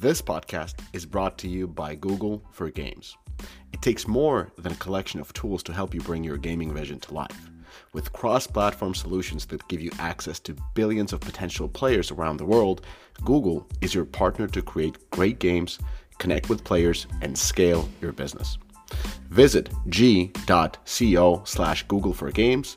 This podcast is brought to you by Google for Games. It takes more than a collection of tools to help you bring your gaming vision to life. With cross platform solutions that give you access to billions of potential players around the world, Google is your partner to create great games, connect with players, and scale your business. Visit g.co slash Google for Games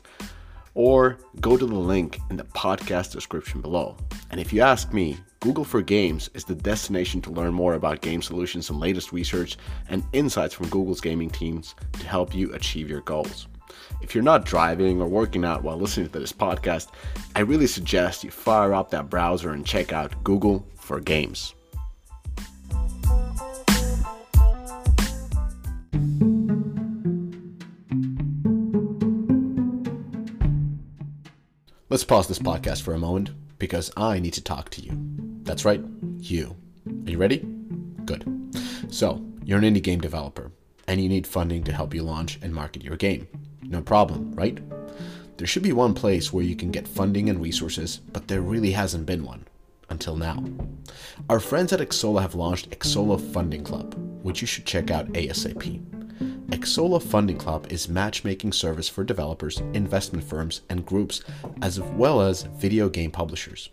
or go to the link in the podcast description below. And if you ask me, Google for Games is the destination to learn more about game solutions and latest research and insights from Google's gaming teams to help you achieve your goals. If you're not driving or working out while listening to this podcast, I really suggest you fire up that browser and check out Google for Games. Let's pause this podcast for a moment because I need to talk to you. That's right, you. Are you ready? Good. So, you're an indie game developer and you need funding to help you launch and market your game. No problem, right? There should be one place where you can get funding and resources, but there really hasn't been one until now. Our friends at Xsolla have launched Xsolla Funding Club, which you should check out ASAP. Xsolla Funding Club is matchmaking service for developers, investment firms, and groups, as well as video game publishers.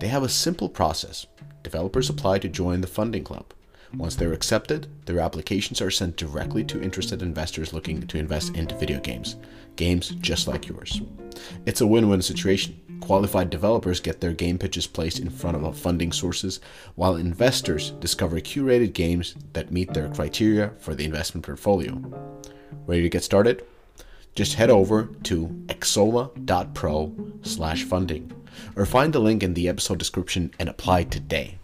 They have a simple process. Developers apply to join the funding club. Once they're accepted, their applications are sent directly to interested investors looking to invest into video games, games just like yours. It's a win win situation. Qualified developers get their game pitches placed in front of funding sources, while investors discover curated games that meet their criteria for the investment portfolio. Ready to get started? Just head over to xsolla.pro slash funding, or find the link in the episode description and apply today.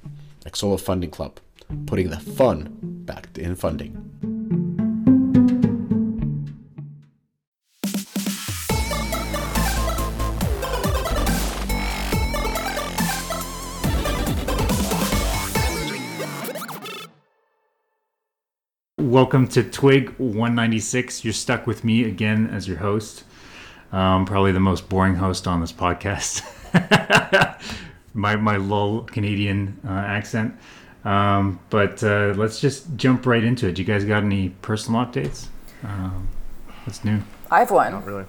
Xsolla Funding Club, putting the fun back in funding. Welcome to Twig 196. You're stuck with me again as your host. Um, probably the most boring host on this podcast. my my lull Canadian uh, accent. Um, but uh, let's just jump right into it. You guys got any personal updates? Um, what's new? I have one. Not really.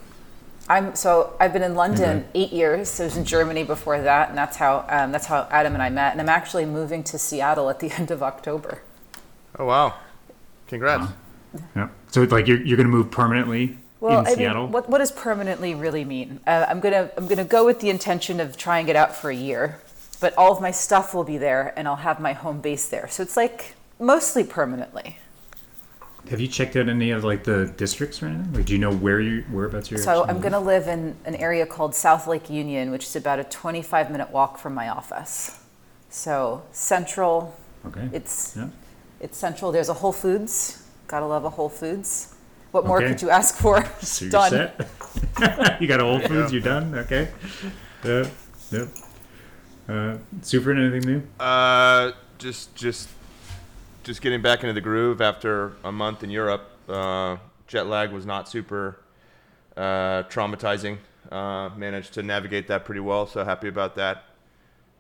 I'm so I've been in London Okay. eight years. I was in Germany before that, and that's how um, that's how Adam and I met. And I'm actually moving to Seattle at the end of October. Oh wow! Congrats. Yeah. So like you're you're gonna move permanently Well, in I Seattle? mean, what what does permanently really mean? Uh, I'm gonna I'm gonna go with the intention of trying it out for a year, but all of my stuff will be there, and I'll have my home base there. So it's like mostly permanently. Have you checked out any of like the districts or anything? Like, do you know where you whereabouts you're? So I'm gonna live in an area called South Lake Union, which is about a 25 minute walk from my office. So central. Okay. It's yeah. It's central. There's a Whole Foods. Gotta love a Whole Foods. What more Okay. could you ask for? So you're Done. set. you got a Whole Foods. You're done. Okay. Yep. Yep. Uh, super. Anything new? Uh, just just just getting back into the groove after a month in Europe. Uh, jet lag was not super uh, traumatizing. Uh, managed to navigate that pretty well, so happy about that.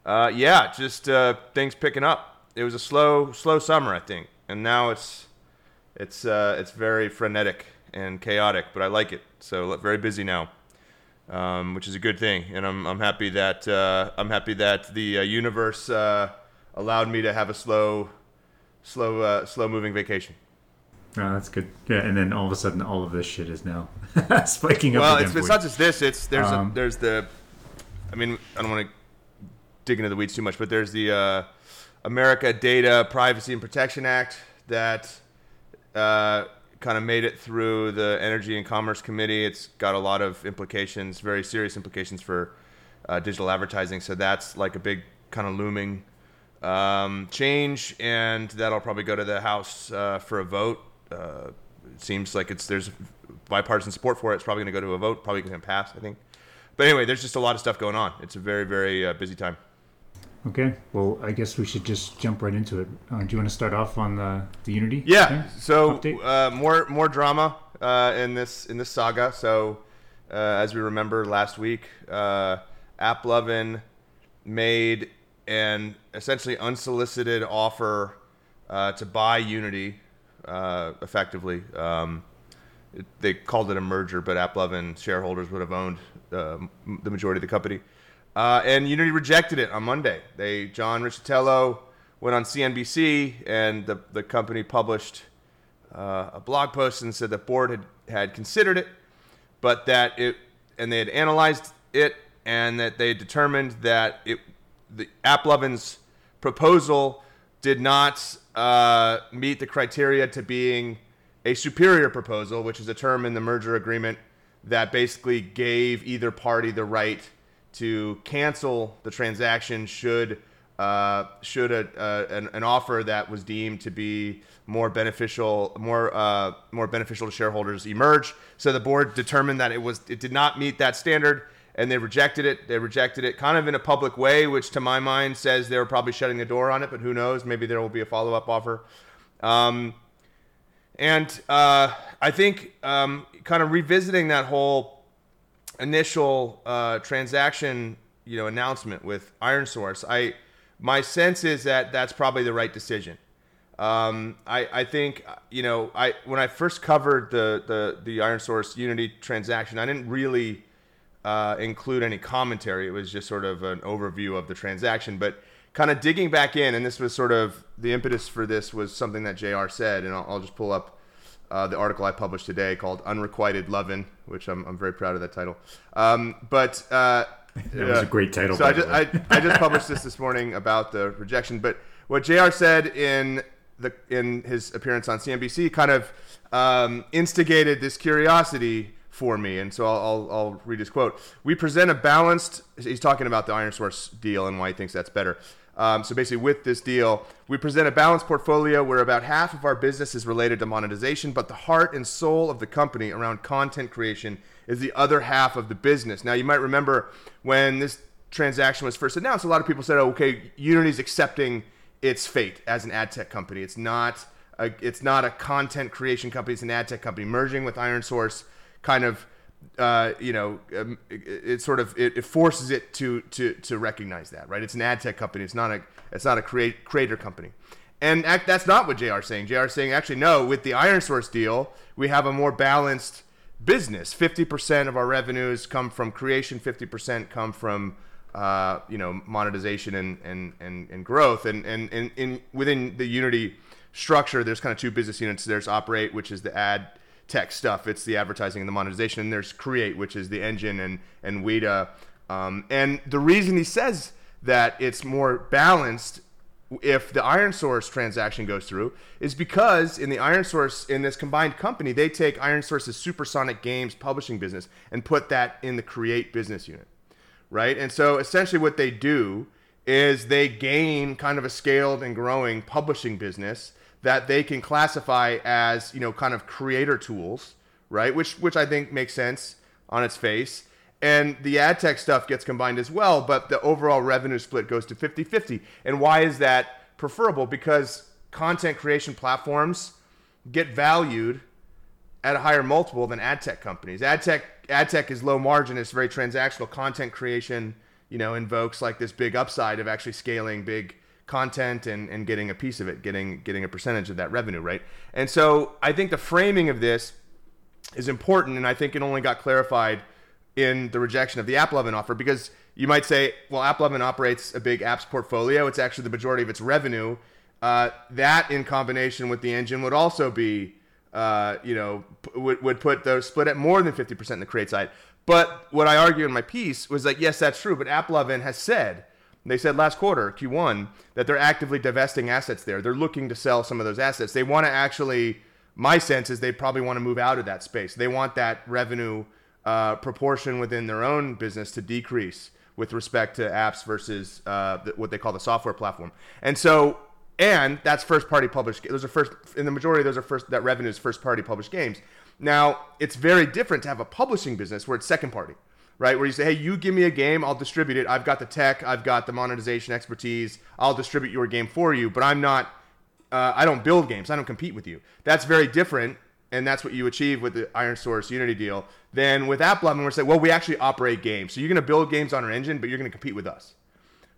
Uh, yeah, just uh, things picking up. It was a slow slow summer, I think, and now it's it's uh, it's very frenetic and chaotic, but I like it. So very busy now. um, which is a good thing. And I'm, I'm happy that uh, I'm happy that the uh, universe uh, allowed me to have a slow, slow, uh, slow moving vacation. Oh, that's good. Yeah, and then all of a sudden, all of this shit is now spiking up. Well, again it's, it's not just this. It's there's Um, a, there's the, I mean, I don't want to dig into the weeds too much, but there's the uh, America Data Privacy and Protection Act that uh, kind of made it through the Energy and Commerce Committee. It's got a lot of implications, very serious implications for uh, digital advertising. So that's like a big kind of looming um, change, and that'll probably go to the House uh, for a vote. Uh, it seems like it's there's bipartisan support for it. It's probably going to go to a vote. Probably going to pass, I think. But anyway, there's just a lot of stuff going on. It's a very very uh, busy time. Okay. Well, I guess we should just jump right into it. Uh, do you want to start off on the the Unity? Yeah. thing? So uh, more more drama uh, in this in this saga. So uh, as we remember last week, uh, AppLovin made an essentially unsolicited offer uh, to buy Unity, uh, effectively. Um, it, they called it a merger, but AppLovin shareholders would have owned uh, the majority of the company. Uh, and Unity rejected it on Monday. They John Riccitiello went on CNBC, and the the company published uh, a blog post and said the board had had considered it, but that it and they had analyzed it, and that they determined that it the AppLovin's proposal did not uh, meet the criteria to being a superior proposal, which is a term in the merger agreement that basically gave either party the right to cancel the transaction should uh, should a, an, an, offer that was deemed to be more beneficial more uh, more beneficial to shareholders emerge. So the board determined that it was it did not meet that standard and they rejected it. They rejected it kind of in a public way, which to my mind says they were probably shutting the door on it, but who knows? Maybe there will be a follow up offer. Um, and uh, I think um, kind of revisiting that whole initial uh, transaction, you know, announcement with ironSource, I my sense is that that's probably the right decision. Um, I, I think you know I when I first covered the the the ironSource Unity transaction, I didn't really uh, include any commentary. It was just sort of an overview of the transaction. But kind of digging back in, and this was sort of the impetus for this was something that JR said, and I'll, I'll just pull up uh, the article I published today called Unrequited Lovin', which I'm, I'm very proud of that title. Um, but uh, that was a great title. So I just, I, I just published this this morning about the rejection. But what JR said in the in his appearance on CNBC kind of um, instigated this curiosity for me. And so I'll, I'll, I'll, read his quote. We present a balanced, he's talking about the ironSource deal and why he thinks that's better. Um, so basically, with this deal, we present a balanced portfolio where about half of our business is related to monetization, but the heart and soul of the company around content creation is the other half of the business. Now, you might remember when this transaction was first announced, a lot of people said, oh, okay, Unity's accepting its fate as an ad tech company. It's not a, it's not a content creation company, it's an ad tech company. Merging with ironSource kind of uh, you know, um, it, it, sort of it, it, forces it to to to recognize that, right? It's an ad tech company. It's not a it's not a create, creator company, and act, that's not what JR is saying. JR is saying actually no. With the ironSource deal, we have a more balanced business. Fifty percent of our revenues come from creation. Fifty percent come from uh, you know monetization and and and, and growth. And and and in within the Unity structure, there's kind of two business units. There's operate, which is the ad tech stuff. It's the advertising and the monetization. And there's Create, which is the engine, and and Weta. Um, and the reason he says that it's more balanced if the ironSource transaction goes through is because in the ironSource in this combined company they take ironSource's Supersonic Games publishing business and put that in the Create business unit, right? And so essentially what they do is they gain kind of a scaled and growing publishing business that they can classify as you know kind of creator tools, right? Which which I think makes sense on its face. And the ad tech stuff gets combined as well, but the overall revenue split goes to 50 50. And why is that preferable? Because content creation platforms get valued at a higher multiple than ad tech companies. Ad tech, ad tech is low margin, it's very transactional. Content creation, you know, invokes like this big upside of actually scaling big content and, and getting a piece of it, getting getting a percentage of that revenue, right? And so I think the framing of this is important, and I think it only got clarified in the rejection of the AppLovin offer because you might say, well, AppLovin operates a big apps portfolio. It's actually the majority of its revenue. Uh, that in combination with the engine would also be, uh, you know, p- would, would put the split at more than 50% in the create side. But what I argue in my piece was like, yes, that's true, but AppLovin has said they said last quarter, Q1, that they're actively divesting assets there. They're looking to sell some of those assets. They want to actually, my sense is they probably want to move out of that space. They want that revenue uh, proportion within their own business to decrease with respect to apps versus uh, what they call the software platform. And so, and that's first party published. Those are first, in the majority, those are first, that revenue is first party published games. Now, it's very different to have a publishing business where it's second party right? Where you say, hey, you give me a game, I'll distribute it. I've got the tech, I've got the monetization expertise, I'll distribute your game for you, but I'm not, uh, I don't build games, I don't compete with you. That's very different, and that's what you achieve with the ironSource Unity deal. Then with AppLovin, we're saying, well, we actually operate games. So you're going to build games on our engine, but you're going to compete with us,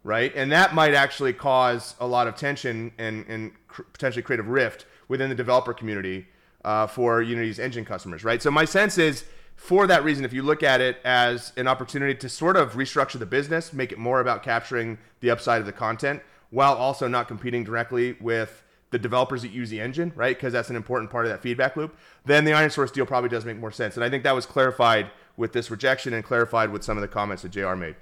right? And that might actually cause a lot of tension and, and cr- potentially create a rift within the developer community uh, for Unity's engine customers, right? So my sense is for that reason, if you look at it as an opportunity to sort of restructure the business, make it more about capturing the upside of the content while also not competing directly with the developers that use the engine, right? Because that's an important part of that feedback loop. Then the ironSource deal probably does make more sense. And I think that was clarified with this rejection and clarified with some of the comments that JR made.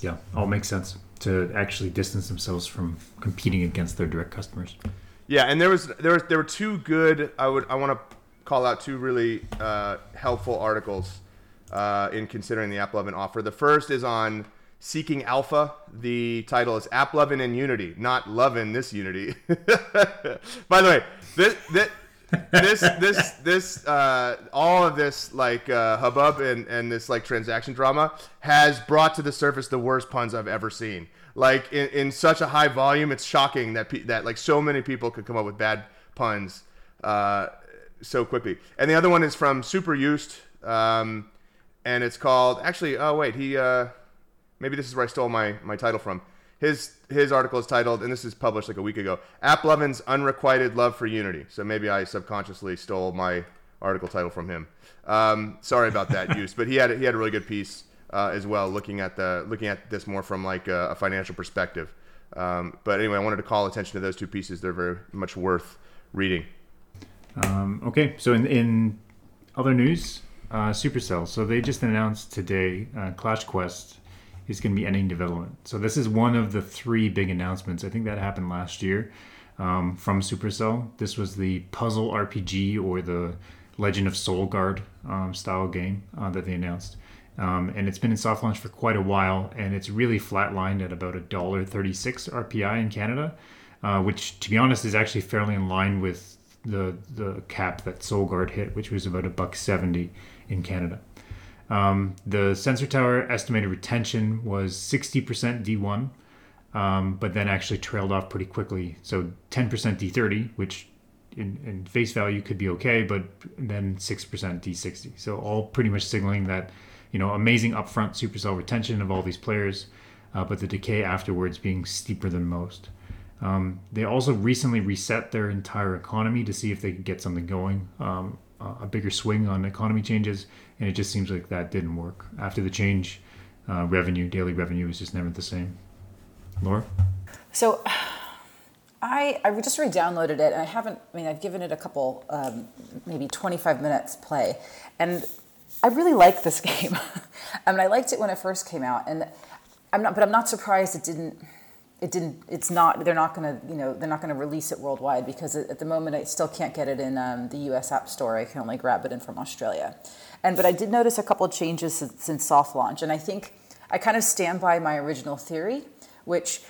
Yeah, all makes sense to actually distance themselves from competing against their direct customers. Yeah, and there was there was there were two good. I would I want to call out two really uh, helpful articles uh, in considering the AppLovin offer. The first is on Seeking Alpha. The title is AppLovin and Unity, not loving this Unity. By the way, this this this this this uh, all of this like uh, hubbub and, and this like transaction drama has brought to the surface the worst puns I've ever seen. Like in, in such a high volume, it's shocking that pe- that like so many people could come up with bad puns uh, so quickly. And the other one is from Super Used, um, and it's called actually. Oh wait, he uh, maybe this is where I stole my my title from. His his article is titled, and this is published like a week ago. AppLovin's unrequited love for Unity. So maybe I subconsciously stole my article title from him. Um, sorry about that, use. But he had he had a really good piece uh, as well, looking at the looking at this more from like a, a financial perspective. Um, but anyway, I wanted to call attention to those two pieces. They're very much worth reading. Um, okay, so in, in other news, uh, Supercell. So they just announced today uh, Clash Quest is going to be ending development. So this is one of the three big announcements. I think that happened last year um, from Supercell. This was the puzzle RPG or the Legend of Solgard um, style game uh, that they announced. Um, and it's been in soft launch for quite a while, and it's really flatlined at about a dollar thirty-six RPI in Canada, uh, which, to be honest, is actually fairly in line with the the cap that Solgard hit, which was about a buck seventy in Canada. Um, the sensor tower estimated retention was 60% D1, um, but then actually trailed off pretty quickly. So 10% D30, which in, in, face value could be okay, but then 6% D60. So all pretty much signaling that, you know, amazing upfront supercell retention of all these players, uh, but the decay afterwards being steeper than most. Um, they also recently reset their entire economy to see if they could get something going. Um, a bigger swing on economy changes, and it just seems like that didn't work. After the change, uh, revenue, daily revenue was just never the same. Laura? So I, I just re-downloaded it, and I haven't, I mean, I've given it a couple, um, maybe 25 minutes play, and I really like this game. I mean, I liked it when it first came out, and I'm not, but I'm not surprised it didn't it didn't it's not they're not going to you know they're not going to release it worldwide because at the moment i still can't get it in um, the us app store. I can only grab it in from australia. And but i did notice a couple changes since, since soft launch and i think i kind of stand by my original theory which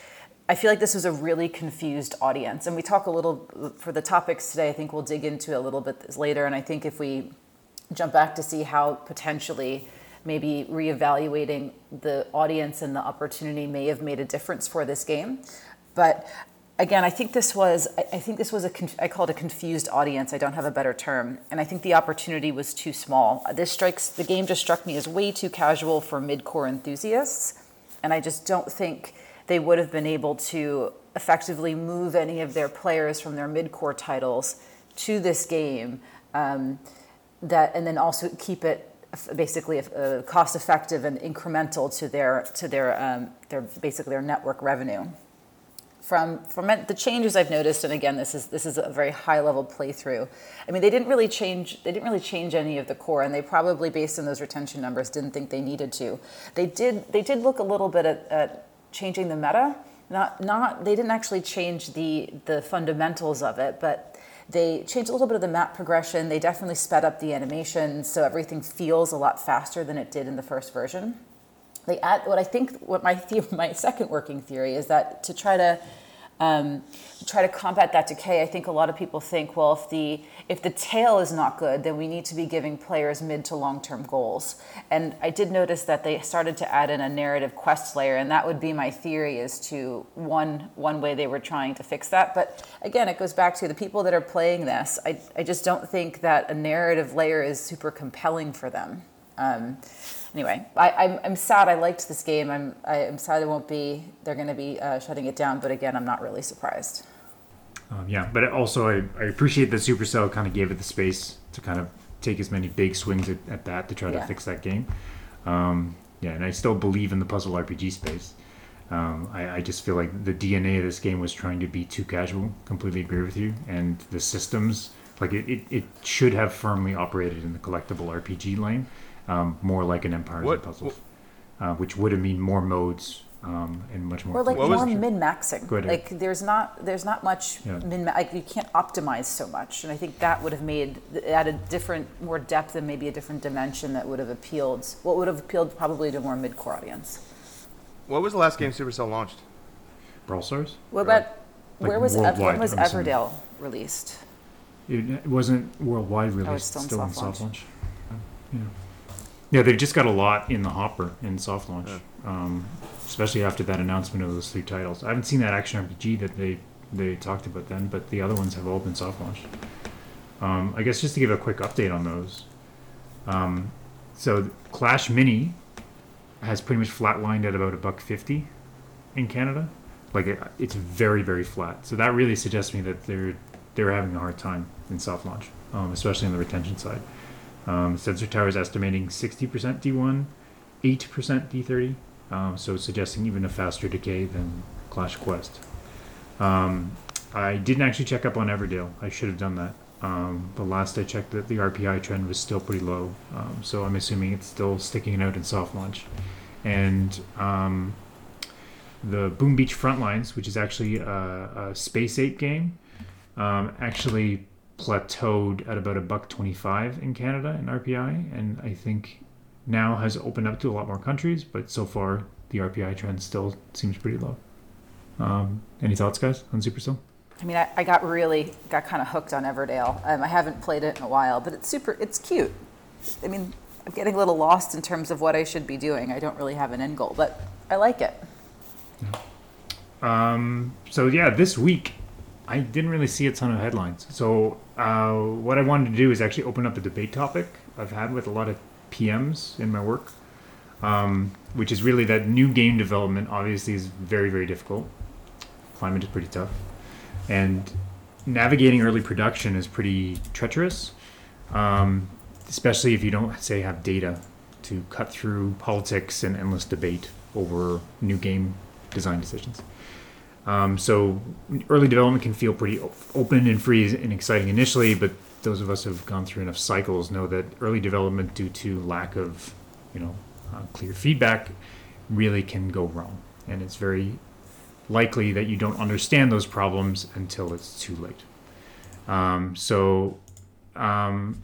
i feel like this was a really confused audience. And we talk a little for the topics today i think we'll dig into a little bit later and i think if we jump back to see how potentially maybe reevaluating the audience and the opportunity may have made a difference for this game. But again, I think this was I think this was a I call it a confused audience. I don't have a better term, and I think the opportunity was too small. This strikes the game just struck me as way too casual for mid-core enthusiasts, and I just don't think they would have been able to effectively move any of their players from their mid-core titles to this game. Um, that and then also keep it basically uh, cost effective and incremental to their to their um, their basically their network revenue. From from the changes I've noticed, and again, this is this is a very high level playthrough. I mean, they didn't really change they didn't really change any of the core, and they probably based on those retention numbers didn't think they needed to. They did they did look a little bit at, at changing the meta. Not not they didn't actually change the the fundamentals of it, but they changed a little bit of the map progression. They definitely sped up the animation, so everything feels a lot faster than it did in the first version. They add what I think what my my second working theory is that to try to um, try to combat that decay, I think a lot of people think, well, if the if the tail is not good, then we need to be giving players mid to long term goals. And I did notice that they started to add in a narrative quest layer, and that would be my theory as to one one way they were trying to fix that. But again, it goes back to the people that are playing this. I I just don't think that a narrative layer is super compelling for them. Um, anyway, I, I'm, I'm sad. I liked this game. I'm I, I'm sad it won't be. They're going to be uh, shutting it down. But again, I'm not really surprised. Um, yeah, but also I, I appreciate that Supercell kind of gave it the space to kind of take as many big swings at, at that to try Yeah. to fix that game. Um, yeah, and I still believe in the puzzle RPG space. Um, I, I just feel like the DNA of this game was trying to be too casual. Completely agree with you. And the systems, like it, it, it should have firmly operated in the collectible RPG lane, um, more like an Empires What- and Puzzles, uh, which would have mean more modes um, and much more. Or like What was- more min maxing. Go. Like there's not there's not much Yeah. min like you can't optimize so much, and I think that would have made added different more depth and maybe a different dimension that would have appealed. What would have appealed probably to a more mid core audience. What was the last game Supercell launched? Brawl Stars? What about Like where was Ev- when was I'm. Everdale released? It it wasn't worldwide released. Oh, it's still in still in soft soft launch. launch. Yeah. Yeah, they've just got a lot in the hopper in soft launch, um, especially after that announcement of those three titles. I haven't seen that action RPG that they they talked about then, but the other ones have all been soft launched. Um, I guess just to give a quick update on those. Um, so Clash Mini has pretty much flatlined at about a buck fifty in Canada. Like it, it's very very flat. So that really suggests to me that they're they're having a hard time in soft launch, um, especially on the retention side. Um, Sensor Tower is estimating 60% D1, 8% D30, um, so suggesting even a faster decay than Clash Quest. Um, I didn't actually check up on Everdale. I should have done that. Um, but last I checked, that the RPI trend was still pretty low, um, so I'm assuming it's still sticking out in soft launch. And um, the Boom Beach Frontlines, which is actually a, a Space Ape game, um, actually plateaued at about a buck 25 in Canada in RPI, and I think now has opened up to a lot more countries, but so far the RPI trend still seems pretty low. Um, any thoughts, guys, on Supercell? I mean, I, I got really got kind of hooked on Everdale. Um, I haven't played it in a while, but it's super. It's cute. I mean, I'm getting a little lost in terms of what I should be doing. I don't really have an end goal, but I like it. Um, so yeah, this week I didn't really see a ton of headlines. So uh, what I wanted to do is actually open up a debate topic I've had with a lot of PMs in my work, um, which is really that new game development obviously is very very difficult. Climate is pretty tough, and navigating early production is pretty treacherous, um, especially if you don't say have data to cut through politics and endless debate over new game design decisions. Um, so early development can feel pretty open and free and exciting initially, but those of us who have gone through enough cycles know that early development, due to lack of, you know, uh, clear feedback, really can go wrong, and it's very likely that you don't understand those problems until it's too late. Um, so, um,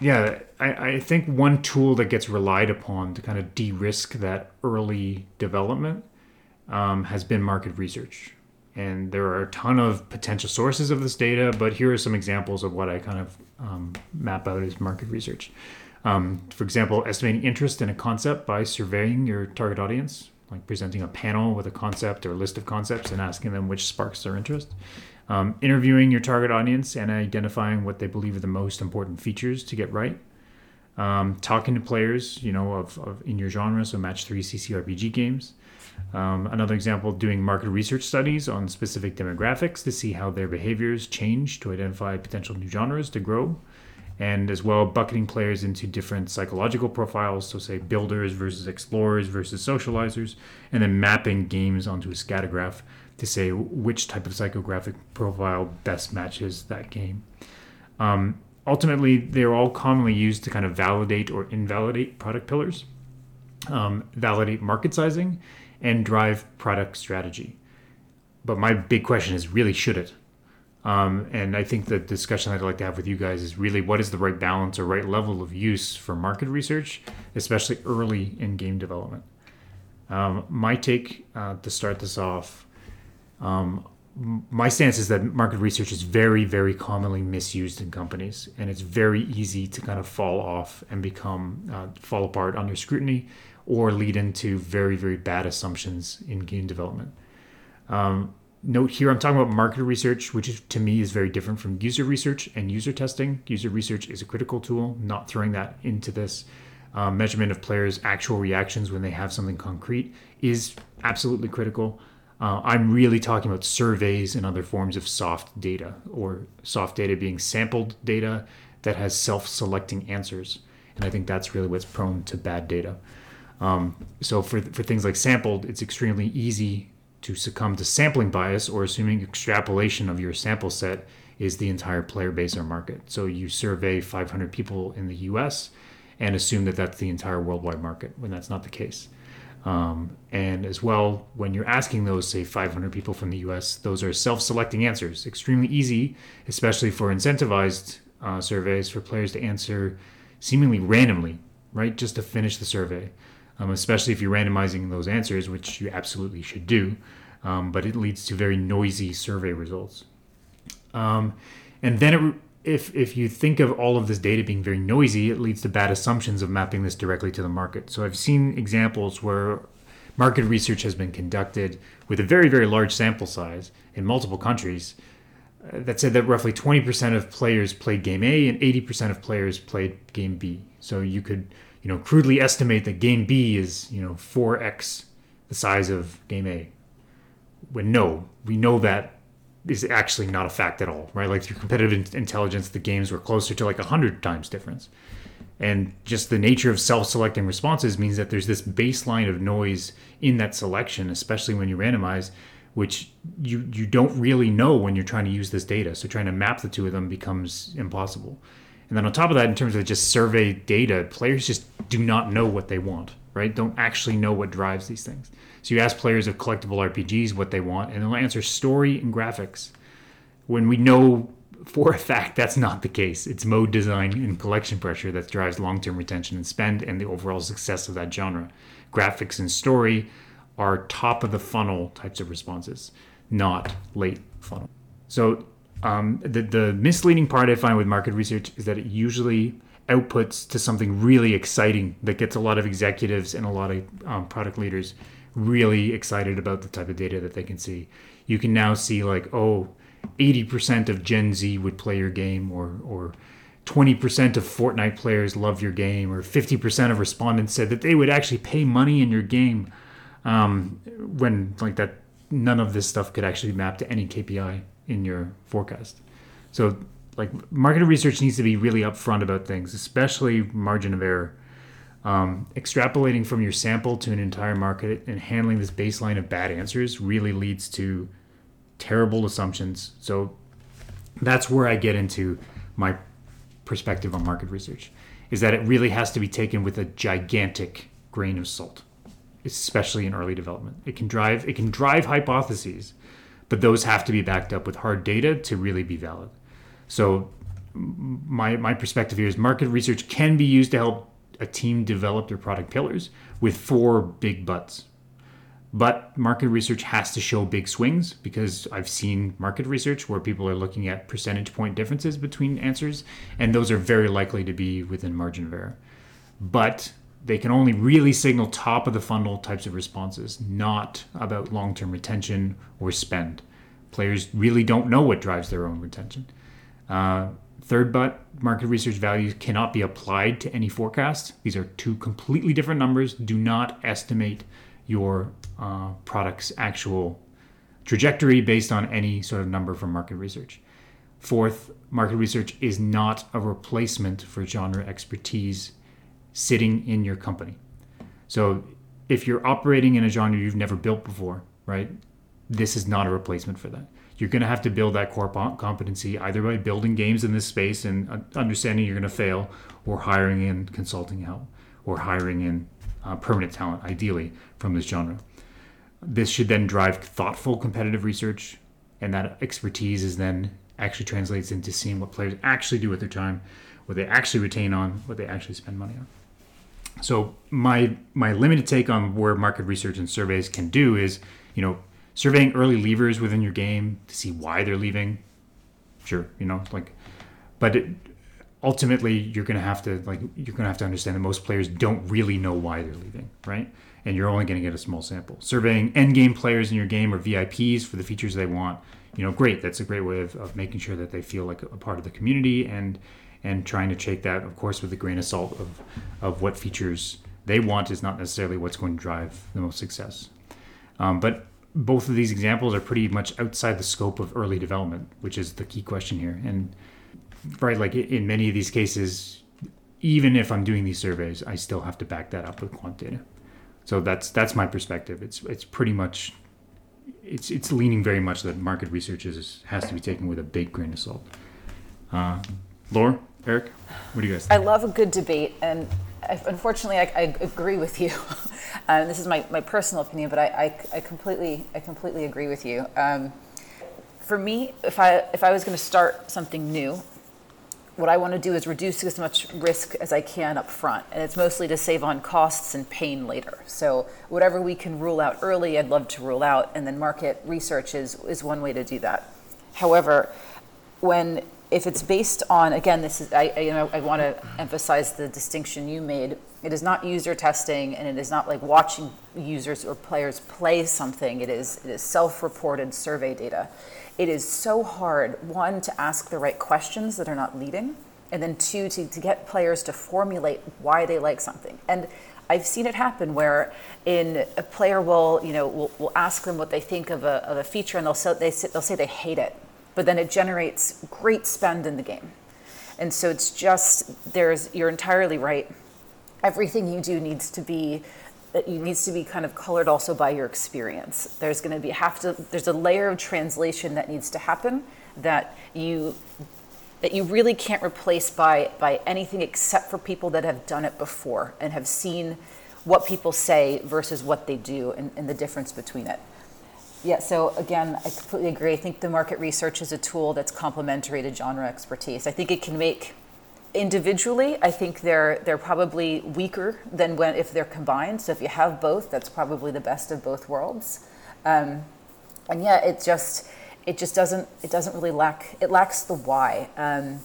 yeah, I, I think one tool that gets relied upon to kind of de-risk that early development um, has been market research. And there are a ton of potential sources of this data, but here are some examples of what I kind of um, map out as market research. Um, for example, estimating interest in a concept by surveying your target audience, like presenting a panel with a concept or a list of concepts and asking them which sparks their interest. Um, interviewing your target audience and identifying what they believe are the most important features to get right um, talking to players, you know, of, of in your genre, so match three CCRPG games. Um, another example, doing market research studies on specific demographics to see how their behaviors change to identify potential new genres to grow, and as well bucketing players into different psychological profiles, so say builders versus explorers versus socializers, and then mapping games onto a scattergraph to say which type of psychographic profile best matches that game. Um, ultimately, they're all commonly used to kind of validate or invalidate product pillars, um, validate market sizing, and drive product strategy. But my big question is really should it? Um, and I think the discussion I'd like to have with you guys is really what is the right balance or right level of use for market research, especially early in game development. Um, my take uh, to start this off um, my stance is that market research is very, very commonly misused in companies, and it's very easy to kind of fall off and become uh, fall apart under scrutiny, or lead into very, very bad assumptions in game development. Um, note here, I'm talking about market research, which to me is very different from user research and user testing. User research is a critical tool. Not throwing that into this. uh, measurement of players' actual reactions when they have something concrete is absolutely critical. Uh, I'm really talking about surveys and other forms of soft data, or soft data being sampled data that has self selecting answers. And I think that's really what's prone to bad data. Um, so, for, for things like sampled, it's extremely easy to succumb to sampling bias or assuming extrapolation of your sample set is the entire player base or market. So, you survey 500 people in the US and assume that that's the entire worldwide market when that's not the case. Um, and as well, when you're asking those, say, 500 people from the US, those are self selecting answers. Extremely easy, especially for incentivized uh, surveys, for players to answer seemingly randomly, right? Just to finish the survey, um, especially if you're randomizing those answers, which you absolutely should do. Um, but it leads to very noisy survey results. Um, and then it if if you think of all of this data being very noisy, it leads to bad assumptions of mapping this directly to the market. So I've seen examples where market research has been conducted with a very very large sample size in multiple countries uh, that said that roughly 20% of players played game A and 80% of players played game B. So you could, you know, crudely estimate that game B is, you know, 4x the size of game A. When no, we know that is actually not a fact at all, right? Like through competitive intelligence, the games were closer to like a hundred times difference. And just the nature of self-selecting responses means that there's this baseline of noise in that selection, especially when you randomize, which you you don't really know when you're trying to use this data. So trying to map the two of them becomes impossible. And then on top of that, in terms of just survey data, players just do not know what they want, right? Don't actually know what drives these things. So you ask players of collectible RPGs what they want, and they'll answer story and graphics. When we know for a fact that's not the case. It's mode design and collection pressure that drives long term retention and spend and the overall success of that genre. Graphics and story are top of the funnel types of responses, not late funnel. So um, the, the misleading part I find with market research is that it usually outputs to something really exciting that gets a lot of executives and a lot of um, product leaders really excited about the type of data that they can see. You can now see like, oh, 80% of Gen Z would play your game or or 20% of Fortnite players love your game or 50% of respondents said that they would actually pay money in your game um, when like that none of this stuff could actually map to any KPI in your forecast. So like market research needs to be really upfront about things, especially margin of error um, extrapolating from your sample to an entire market and handling this baseline of bad answers really leads to terrible assumptions. So that's where I get into my perspective on market research is that it really has to be taken with a gigantic grain of salt, especially in early development. It can drive it can drive hypotheses, but those have to be backed up with hard data to really be valid. So my my perspective here is market research can be used to help a team develop their product pillars with four big buts. But market research has to show big swings because I've seen market research where people are looking at percentage point differences between answers, and those are very likely to be within margin of error. But they can only really signal top of the funnel types of responses, not about long term retention or spend. Players really don't know what drives their own retention. Uh, Third but market research values cannot be applied to any forecast. These are two completely different numbers. Do not estimate your uh, product's actual trajectory based on any sort of number from market research. Fourth, market research is not a replacement for genre expertise sitting in your company. So if you're operating in a genre you've never built before, right, this is not a replacement for that. You're going to have to build that core competency either by building games in this space and understanding you're going to fail or hiring in consulting help or hiring in uh, permanent talent ideally from this genre. This should then drive thoughtful competitive research and that expertise is then actually translates into seeing what players actually do with their time what they actually retain on what they actually spend money on so my my limited take on where market research and surveys can do is you know surveying early leavers within your game to see why they're leaving. Sure, you know, like, but it, ultimately you're gonna have to like you're gonna have to understand that most players don't really know why they're leaving, right? And you're only gonna get a small sample. Surveying end game players in your game or VIPs for the features they want, you know, great. That's a great way of, of making sure that they feel like a part of the community and and trying to take that, of course, with a grain of salt of, of what features they want is not necessarily what's going to drive the most success. Um, but both of these examples are pretty much outside the scope of early development, which is the key question here. And right, like in many of these cases, even if I'm doing these surveys, I still have to back that up with quant data. So that's that's my perspective. It's it's pretty much it's it's leaning very much that market research is has to be taken with a big grain of salt. Uh, Laura, Eric, what do you guys think? I love a good debate, and I, unfortunately, I, I, agree with you. um, this is my, my personal opinion, but I, I, I completely I completely agree with you. Um, for me, if I if I was going to start something new, what I want to do is reduce as much risk as I can up front, and it's mostly to save on costs and pain later. So whatever we can rule out early, I'd love to rule out, and then market research is is one way to do that. However, when if it's based on again this is I, I you know I want to emphasize the distinction you made. It is not user testing and it is not like watching users or players play something. It is it is self-reported survey data. It is so hard one to ask the right questions that are not leading and then two to, to get players to formulate why they like something. And I've seen it happen where in a player will, you know, will, will ask them what they think of a, of a feature and they'll say, they, they'll say they hate it but then it generates great spend in the game. And so it's just there's you're entirely right. Everything you do needs to be it needs to be kind of colored also by your experience. There's going to be have to there's a layer of translation that needs to happen that you that you really can't replace by by anything except for people that have done it before and have seen what people say versus what they do and, and the difference between it. Yeah, so again, I completely agree. I think the market research is a tool that's complementary to genre expertise. I think it can make individually, I think they're they're probably weaker than when if they're combined. So if you have both, that's probably the best of both worlds. Um, and yeah, it just it just doesn't it doesn't really lack it lacks the why. Um,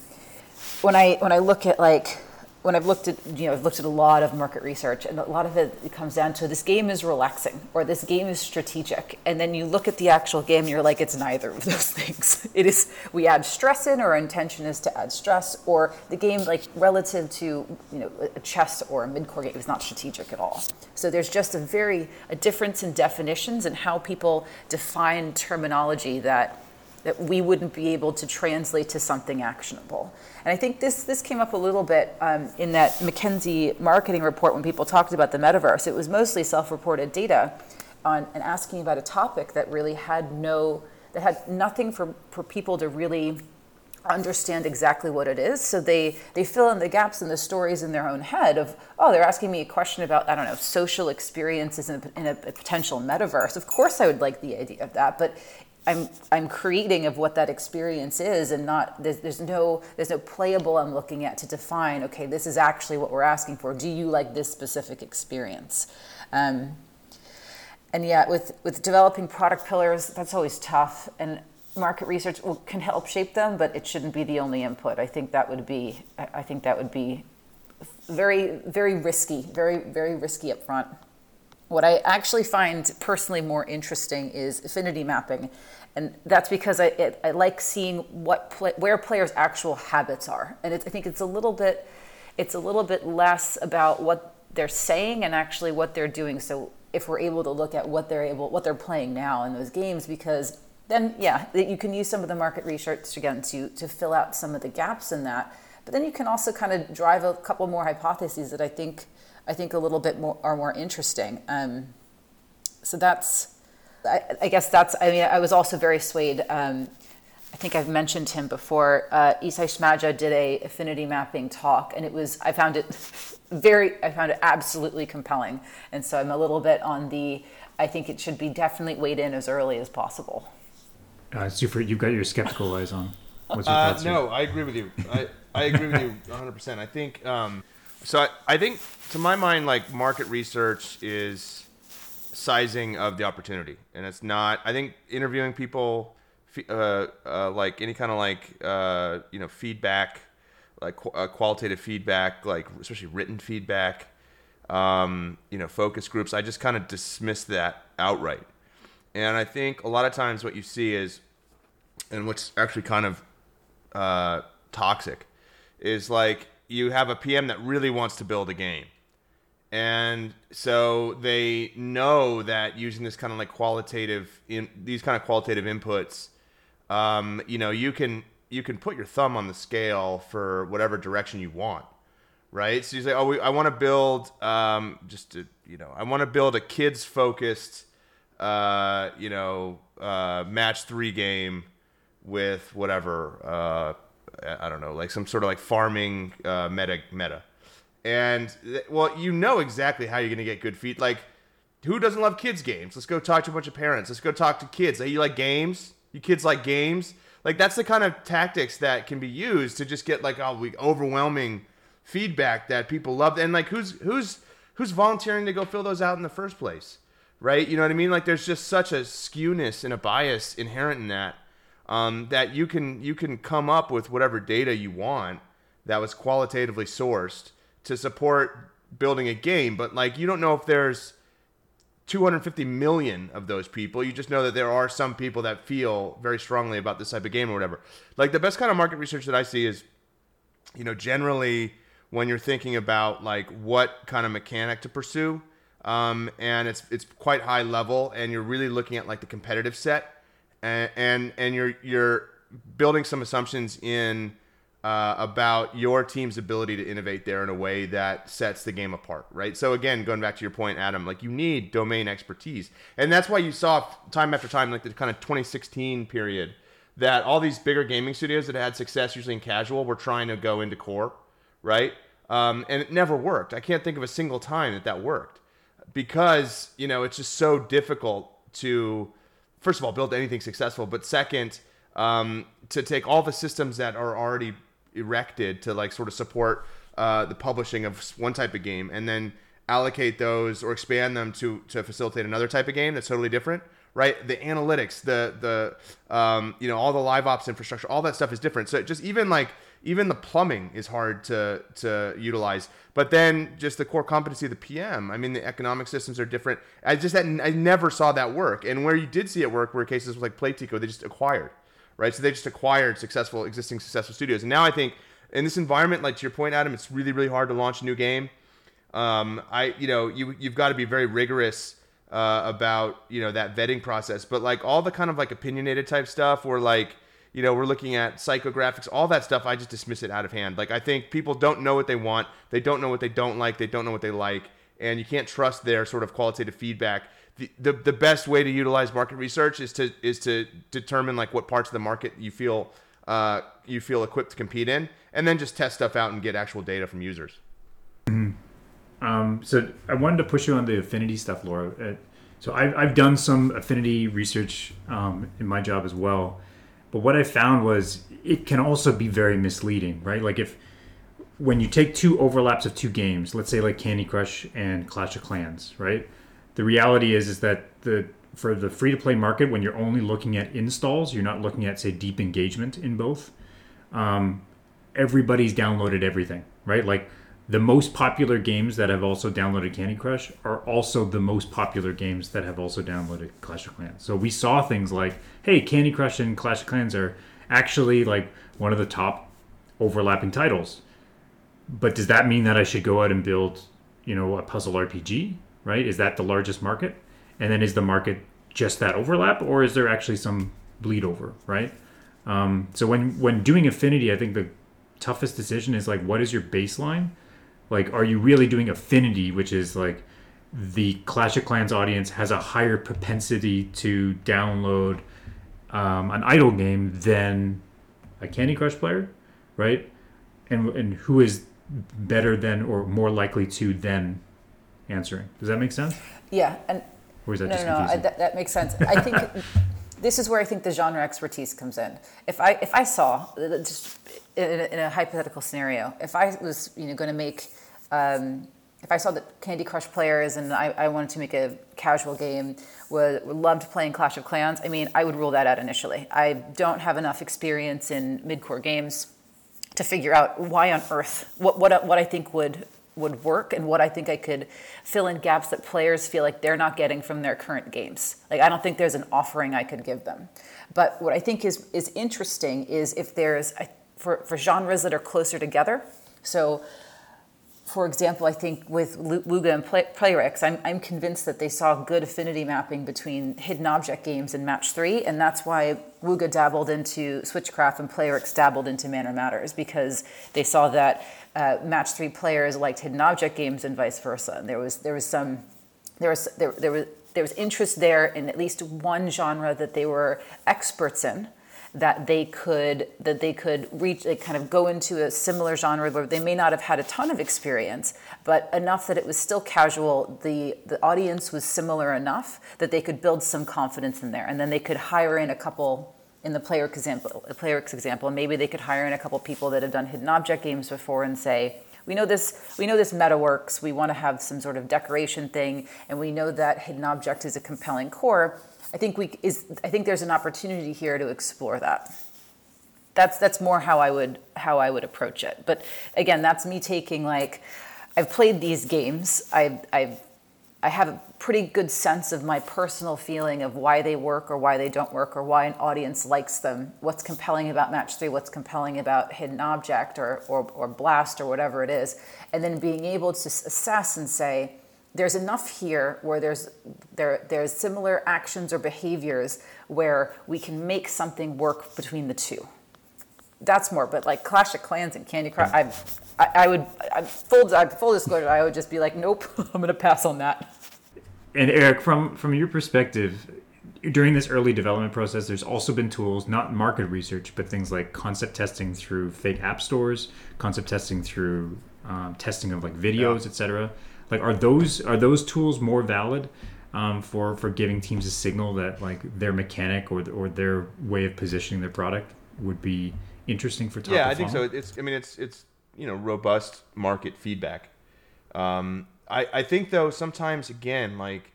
when I when I look at like when I've looked at you know I've looked at a lot of market research and a lot of it, comes down to this game is relaxing or this game is strategic. And then you look at the actual game you're like it's neither of those things. It is we add stress in or our intention is to add stress or the game like relative to you know a chess or a mid-core game is not strategic at all. So there's just a very a difference in definitions and how people define terminology that that we wouldn't be able to translate to something actionable. And I think this this came up a little bit um, in that McKinsey marketing report when people talked about the metaverse. It was mostly self-reported data on and asking about a topic that really had no that had nothing for, for people to really understand exactly what it is. So they they fill in the gaps in the stories in their own head of oh they're asking me a question about I don't know social experiences in a, in a potential metaverse. Of course I would like the idea of that, but I'm I'm creating of what that experience is, and not there's, there's no there's no playable I'm looking at to define. Okay, this is actually what we're asking for. Do you like this specific experience? Um, and yeah, with with developing product pillars, that's always tough. And market research will, can help shape them, but it shouldn't be the only input. I think that would be I think that would be very very risky, very very risky up front. What I actually find personally more interesting is affinity mapping. And that's because I, it, I like seeing what where players' actual habits are. And I think it's a little bit it's a little bit less about what they're saying and actually what they're doing. So if we're able to look at what they're able what they're playing now in those games because then yeah, you can use some of the market research again to to fill out some of the gaps in that. But then you can also kind of drive a couple more hypotheses that I think I think a little bit more are more interesting. Um, so that's, I, I, guess that's. I mean, I was also very swayed. Um, I think I've mentioned him before. Uh, Isai Šmadža did a affinity mapping talk, and it was. I found it very. I found it absolutely compelling, and so I'm a little bit on the. I think it should be definitely weighed in as early as possible. Uh, Super, you've got your skeptical eyes on. What's your uh, no, I agree with you. I, I agree with you 100%. I think um, so I, I think to my mind, like market research is sizing of the opportunity, and it's not. I think interviewing people, uh, uh, like any kind of like uh, you know feedback, like qu- uh, qualitative feedback, like especially written feedback, um, you know focus groups. I just kind of dismiss that outright, and I think a lot of times what you see is, and what's actually kind of uh, toxic is like you have a PM that really wants to build a game. And so they know that using this kind of like qualitative in these kind of qualitative inputs, um, you know, you can you can put your thumb on the scale for whatever direction you want, right? So you say, oh, we, I want to build um, just to, you know, I want to build a kids focused, uh, you know, uh, match three game with whatever uh, I don't know, like some sort of like farming uh, meta meta. And well, you know exactly how you're gonna get good feed. Like, who doesn't love kids games? Let's go talk to a bunch of parents. Let's go talk to kids. Hey, you like games? You kids like games? Like that's the kind of tactics that can be used to just get like oh, overwhelming feedback that people love. And like who's who's who's volunteering to go fill those out in the first place? Right? You know what I mean? Like there's just such a skewness and a bias inherent in that um, that you can you can come up with whatever data you want that was qualitatively sourced to support building a game, but like you don't know if there's 250 million of those people. You just know that there are some people that feel very strongly about this type of game or whatever. Like the best kind of market research that I see is, you know, generally when you're thinking about like what kind of mechanic to pursue, um, and it's it's quite high level, and you're really looking at like the competitive set, and and, and you're you're building some assumptions in uh, about your team's ability to innovate there in a way that sets the game apart, right? So again, going back to your point, Adam, like you need domain expertise, and that's why you saw time after time, like the kind of 2016 period, that all these bigger gaming studios that had success, usually in casual, were trying to go into core, right? Um, and it never worked. I can't think of a single time that that worked because you know it's just so difficult to, first of all, build anything successful, but second. Um, to take all the systems that are already erected to like sort of support uh, the publishing of one type of game and then allocate those or expand them to to facilitate another type of game that's totally different right the analytics the the um, you know all the live ops infrastructure all that stuff is different so just even like even the plumbing is hard to to utilize but then just the core competency of the pm i mean the economic systems are different i just had, i never saw that work and where you did see it work were cases like Playtika they just acquired right? So they just acquired successful, existing successful studios. And now I think in this environment, like to your point, Adam, it's really, really hard to launch a new game. Um, I, you know, you you've got to be very rigorous uh, about you know that vetting process. But like all the kind of like opinionated type stuff, or like you know we're looking at psychographics, all that stuff, I just dismiss it out of hand. Like I think people don't know what they want, they don't know what they don't like, they don't know what they like, and you can't trust their sort of qualitative feedback the, the, the best way to utilize market research is to is to determine like what parts of the market you feel uh, you feel equipped to compete in, and then just test stuff out and get actual data from users. Mm-hmm. Um, so I wanted to push you on the affinity stuff, Laura. Uh, so I've, I've done some affinity research um, in my job as well, but what I found was it can also be very misleading, right? Like if when you take two overlaps of two games, let's say like Candy Crush and Clash of Clans, right? the reality is is that the for the free to play market, when you're only looking at installs, you're not looking at say deep engagement in both. Um, everybody's downloaded everything, right? Like the most popular games that have also downloaded Candy Crush are also the most popular games that have also downloaded Clash of Clans. So we saw things like, hey, Candy Crush and Clash of Clans are actually like one of the top overlapping titles. But does that mean that I should go out and build, you know, a puzzle RPG? right? Is that the largest market? And then is the market just that overlap, or is there actually some bleed over, right? Um, so when when doing affinity, I think the toughest decision is like, what is your baseline? Like, are you really doing affinity, which is like the Clash of Clans audience has a higher propensity to download um, an idle game than a Candy Crush player, right? And and who is better than or more likely to than answering. Does that make sense? Yeah, and or is that no, just no, confusing? no, that, that makes sense. I think this is where I think the genre expertise comes in. If I if I saw just in a, in a hypothetical scenario, if I was you know going to make um, if I saw that Candy Crush players and I, I wanted to make a casual game, would, would loved playing Clash of Clans, I mean, I would rule that out initially. I don't have enough experience in mid-core games to figure out why on earth, what, what, what I think would would work and what I think I could fill in gaps that players feel like they're not getting from their current games. Like I don't think there's an offering I could give them. But what I think is is interesting is if there's for, for genres that are closer together. So for example, I think with Wooga and Play- Playrix, I'm, I'm convinced that they saw good affinity mapping between hidden object games and Match 3, and that's why Wooga dabbled into Switchcraft and Playrix dabbled into Manor Matters, because they saw that uh, Match 3 players liked hidden object games and vice versa. And there was, there was some, there was, there, there was, there was interest there in at least one genre that they were experts in that they could that they could reach kind of go into a similar genre where they may not have had a ton of experience but enough that it was still casual the the audience was similar enough that they could build some confidence in there. And then they could hire in a couple in the player example the Playrix example maybe they could hire in a couple people that have done hidden object games before and say we know this we know this meta works. We want to have some sort of decoration thing and we know that hidden object is a compelling core I think we is I think there's an opportunity here to explore that. That's that's more how I would how I would approach it. But again, that's me taking like I've played these games. I I I have a pretty good sense of my personal feeling of why they work or why they don't work or why an audience likes them. What's compelling about Match 3, what's compelling about Hidden Object or, or, or Blast or whatever it is. And then being able to assess and say, there's enough here where there's there there's similar actions or behaviors where we can make something work between the two. That's more, but like Clash of Clans and Candy Crush, I, I, I would I, full full disclosure, I would just be like, nope, I'm gonna pass on that. And Eric, from from your perspective, during this early development process, there's also been tools, not market research, but things like concept testing through fake app stores, concept testing through um, testing of like videos, yeah. etc like are those are those tools more valid um, for for giving teams a signal that like their mechanic or or their way of positioning their product would be interesting for top yeah i think so. it's i mean it's it's you know robust market feedback. Um, I, I think though sometimes again like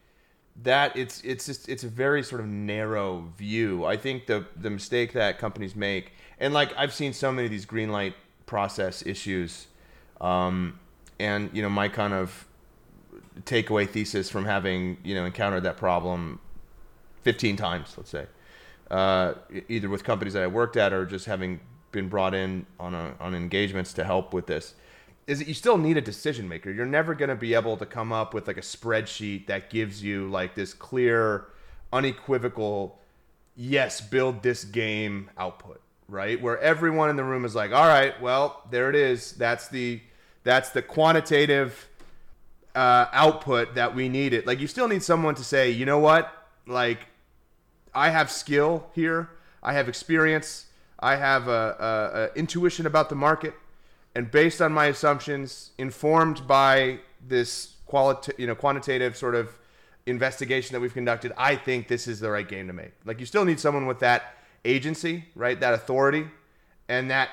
that it's it's just it's a very sort of narrow view. I think the the mistake that companies make, and like I've seen so many of these green light process issues, um, and you know my kind of takeaway thesis from having you know encountered that problem 15 times, let's say, uh, either with companies that I worked at or just having been brought in on a, on engagements to help with this, is that you still need a decision maker. You're never going to be able to come up with like a spreadsheet that gives you like this clear, unequivocal, yes, build this game output, right? Where everyone in the room is like, all right, well, there it is. That's the that's the quantitative uh, output that we needed. Like you still need someone to say, you know what, like I have skill here, I have experience, I have a, a, a intuition about the market, and based on my assumptions, informed by this quality, you know, quantitative sort of investigation that we've conducted, I think this is the right game to make. Like you still need someone with that agency, right? That authority and that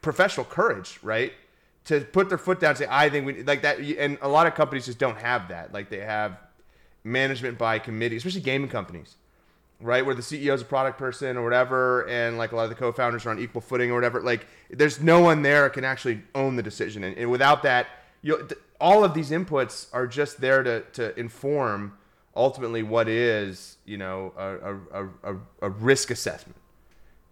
professional courage, right? To put their foot down and say, I think we like that. And a lot of companies just don't have that. Like they have management by committee, especially gaming companies, right? Where the CEO is a product person or whatever, and like a lot of the co-founders are on equal footing or whatever. Like there's no one there can actually own the decision, and, and without that, you all of these inputs are just there to to inform ultimately what is you know a a, a, a risk assessment.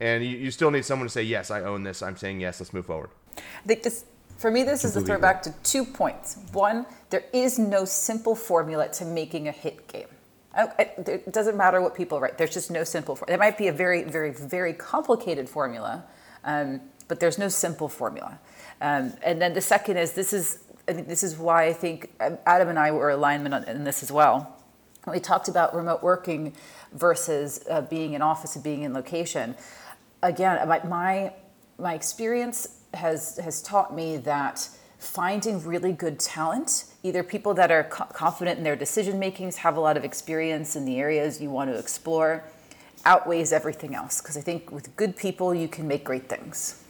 And you, you still need someone to say, yes, I own this. I'm saying yes. Let's move forward. I think this for me, this is a throwback to two points. One, there is no simple formula to making a hit game. It doesn't matter what people write. There's just no simple. Formula. There might be a very, very, very complicated formula, um, but there's no simple formula. Um, and then the second is this is I think this is why I think um, Adam and I were alignment in this as well. We talked about remote working versus uh, being in office and being in location. Again, my, my my experience has has taught me that finding really good talent, either people that are co- confident in their decision makings, have a lot of experience in the areas you want to explore, outweighs everything else. Because I think with good people, you can make great things.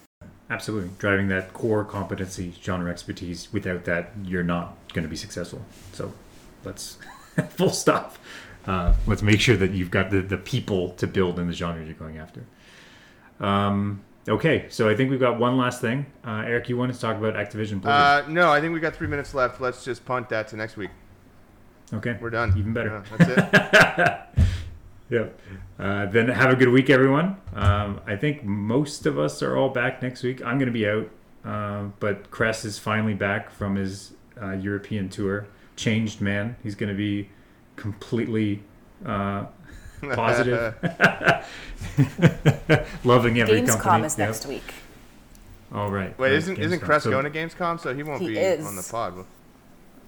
Absolutely, driving that core competency, genre expertise. Without that, you're not going to be successful. So, let's full stop. Uh, let's make sure that you've got the, the people to build in the genre you're going after. Um, Okay, so I think we've got one last thing. Uh, Eric, you wanted to talk about Activision Blizzard? Uh, no, I think we've got three minutes left. Let's just punt that to next week. Okay, we're done. Even better. Yeah, that's it. Yep. Uh, then have a good week, everyone. Um, I think most of us are all back next week. I'm going to be out, uh, but Cress is finally back from his uh, European tour. Changed man. He's going to be completely uh, positive, loving every company. Gamescom company. is Yep. next week. All right. Wait, Right, isn't isn't Gamescom. Crest So- going to Gamescom? So he won't He be is. on the pod.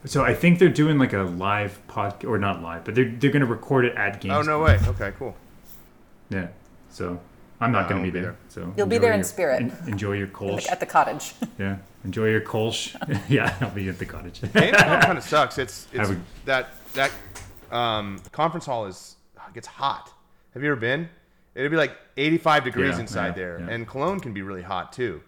So I think they're doing like a live pod or not live, but they're they're going to record it at Gamescom. Oh no way. Okay, cool. Yeah. So I'm not I going to be be there. So You'll be enjoy there in your- spirit. en- enjoy your Kolsch. At the cottage. Yeah. Enjoy your Kolsch. yeah, I'll be at the cottage. Gamescom kind of sucks. It's it's Have that that um, conference hall is it gets hot. Have you ever been? It'd be like 85 degrees Yeah, inside yeah, there, yeah. and Cologne can be really hot too.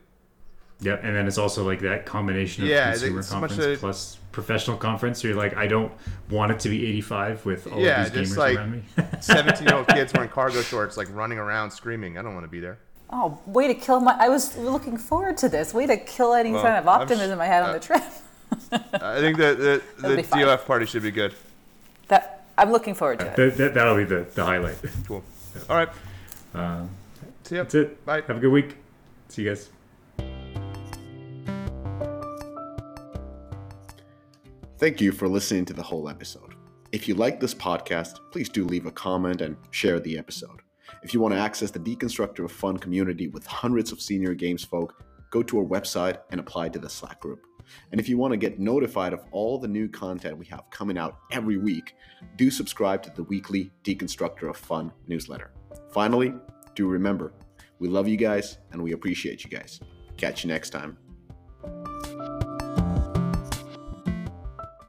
yeah, and then it's also like that combination of Yeah, consumer it's so much conference that- plus professional conference. So you're like, I don't want it to be 85 with all Yeah, of these just gamers like- around me. 17 year old kids wearing cargo shorts, like running around screaming. I don't want to be there. Oh, way to kill my! I was looking forward to this. Way to kill any Well, kind of I'm sh- optimism I had on uh, the trip. I think the the, the. DOF party should be good. That I'm looking forward to it. that, that, that'll be the, the highlight. Cool. All right. Uh, See ya. that's it. Bye. Have a good week. See you guys. Thank you for listening to the whole episode. If you like this podcast, please do leave a comment and share the episode. If you want to access the Deconstructor of Fun community with hundreds of senior games folk, go to our website and apply to the Slack group. And if you want to get notified of all the new content we have coming out every week, do subscribe to the weekly Deconstructor of Fun newsletter. Finally, do remember, we love you guys and we appreciate you guys. Catch you next time.